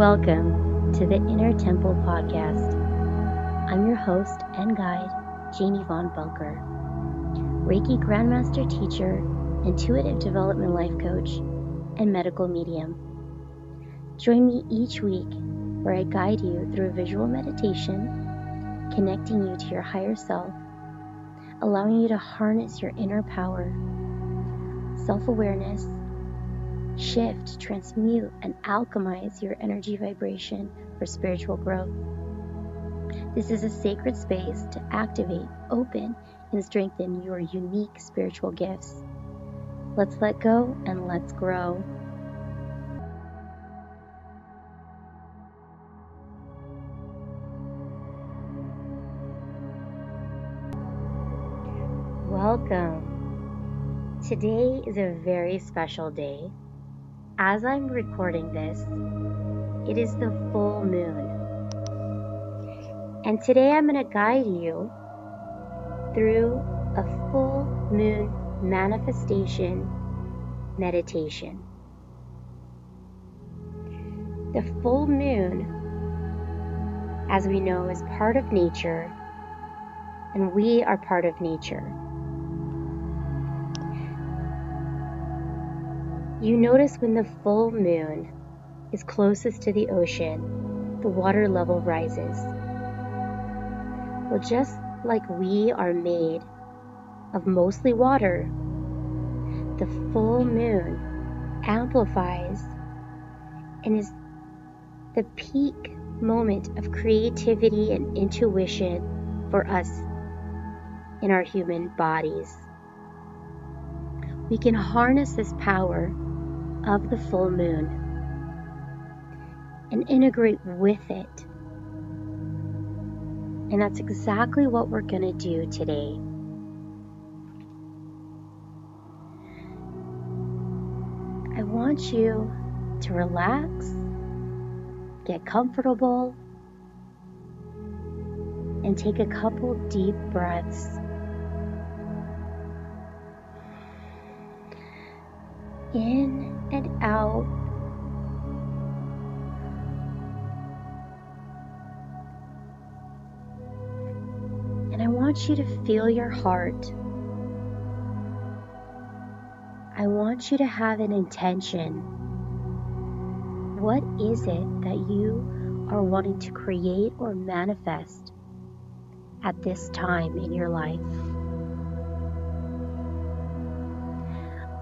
Welcome to the Inner Temple Podcast. I'm your host and guide, Janie Von Bunker, Reiki Grandmaster Teacher, Intuitive Development Life Coach, and Medical Medium. Join me each week where I guide you through visual meditation, connecting you to your higher self, allowing you to harness your inner power, self awareness, shift, transmute, and alchemize your energy vibration for spiritual growth. This is a sacred space to activate, open, and strengthen your unique spiritual gifts. Let's let go and let's grow. Welcome. Today is a very special day as I'm recording this, it is the full moon. And today I'm going to guide you through a full moon manifestation meditation. The full moon, as we know, is part of nature, and we are part of nature. You notice when the full moon is closest to the ocean, the water level rises. Well, just like we are made of mostly water, the full moon amplifies and is the peak moment of creativity and intuition for us in our human bodies. We can harness this power of the full moon and integrate with it. And that's exactly what we're going to do today. I want you to relax, get comfortable, and take a couple deep breaths. In and out. And I want you to feel your heart. I want you to have an intention. What is it that you are wanting to create or manifest at this time in your life?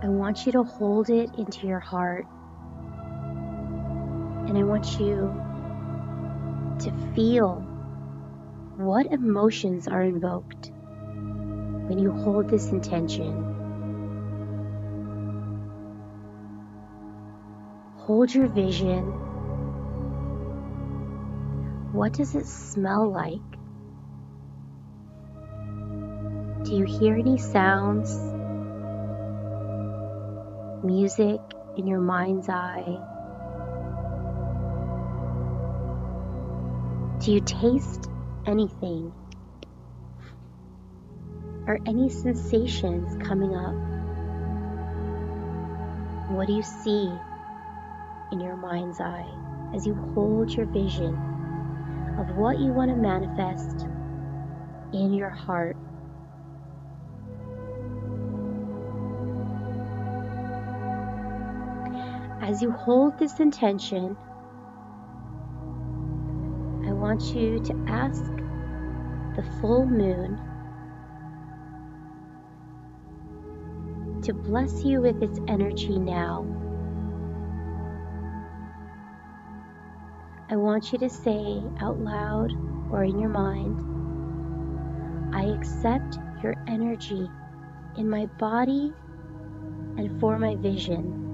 I want you to hold it into your heart. And I want you to feel what emotions are invoked when you hold this intention. Hold your vision. What does it smell like? Do you hear any sounds? Music in your mind's eye? Do you taste anything? Are any sensations coming up? What do you see in your mind's eye as you hold your vision of what you want to manifest in your heart? As you hold this intention, I want you to ask the full moon to bless you with its energy now. I want you to say out loud or in your mind, I accept your energy in my body and for my vision.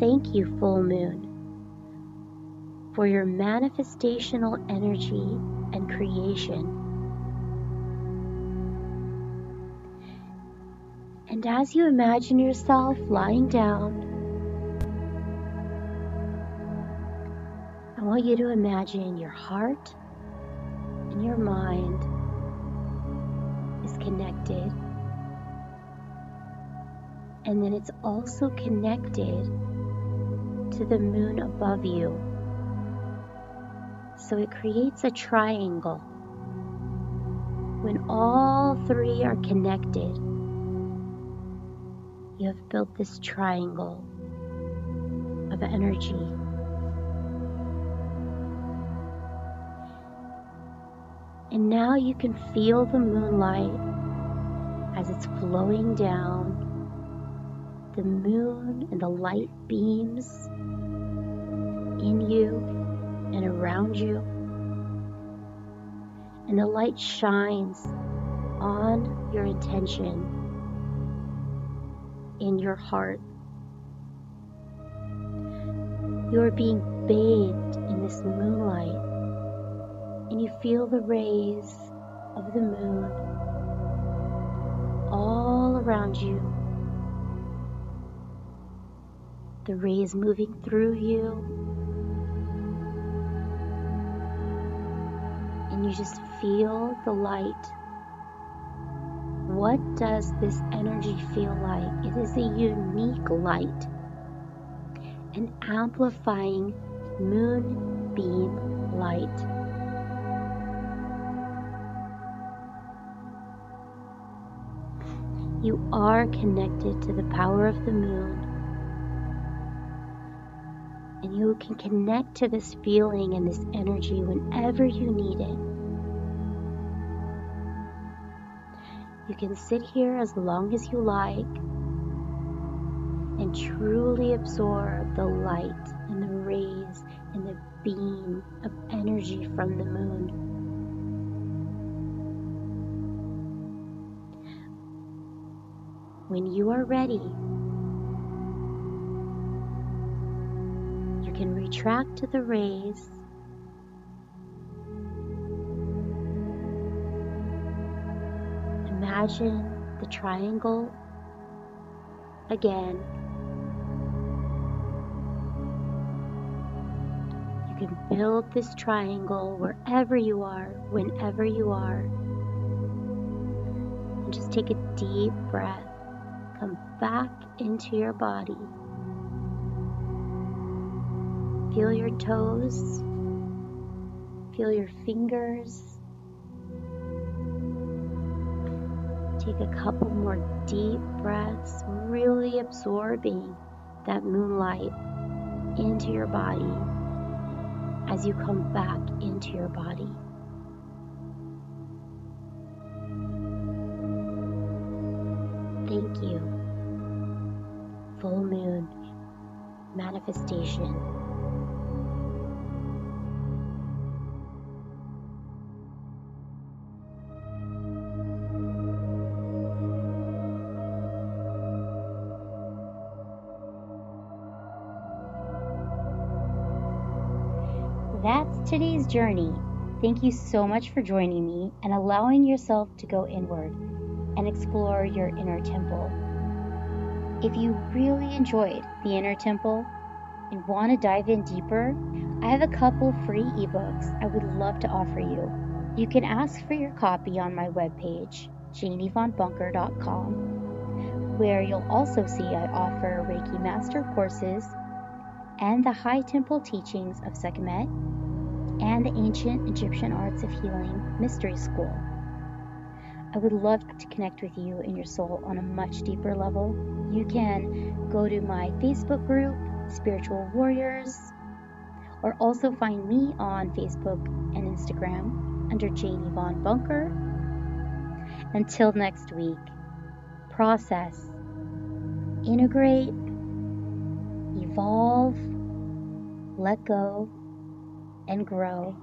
Thank you, full moon, for your manifestational energy and creation. And as you imagine yourself lying down, I want you to imagine your heart and your mind is connected. And then it's also connected to the moon above you. So it creates a triangle. When all three are connected, you have built this triangle of energy. And now you can feel the moonlight as it's flowing down the moon and the light beams in you and around you. And the light shines on your intention in your heart. You are being bathed in this moonlight, and you feel the rays of the moon all around you the rays moving through you. And you just feel the light. What does this energy feel like? It is a unique light, an amplifying moonbeam light. You are connected to the power of the moon and you can connect to this feeling and this energy whenever you need it. You can sit here as long as you like and truly absorb the light and the rays and the beam of energy from the moon. When you are ready, can retract the rays. Imagine the triangle again. You can build this triangle wherever you are, whenever you are. And just take a deep breath. Come back into your body. Feel your toes. Feel your fingers. Take a couple more deep breaths, really absorbing that moonlight into your body as you come back into your body. Thank you. Full moon manifestation. That's today's journey. Thank you so much for joining me and allowing yourself to go inward and explore your inner temple. If you really enjoyed the inner temple and want to dive in deeper, I have a couple free ebooks I would love to offer you. You can ask for your copy on my webpage, janievonbunker.com, where you'll also see I offer Reiki Master courses and the High Temple teachings of Sekhmet and the Ancient Egyptian Arts of Healing Mystery School. I would love to connect with you and your soul on a much deeper level. You can go to my Facebook group, Spiritual Warriors, or also find me on Facebook and Instagram under Janie Von Bunker. Until next week, process, integrate, evolve, let go, and grow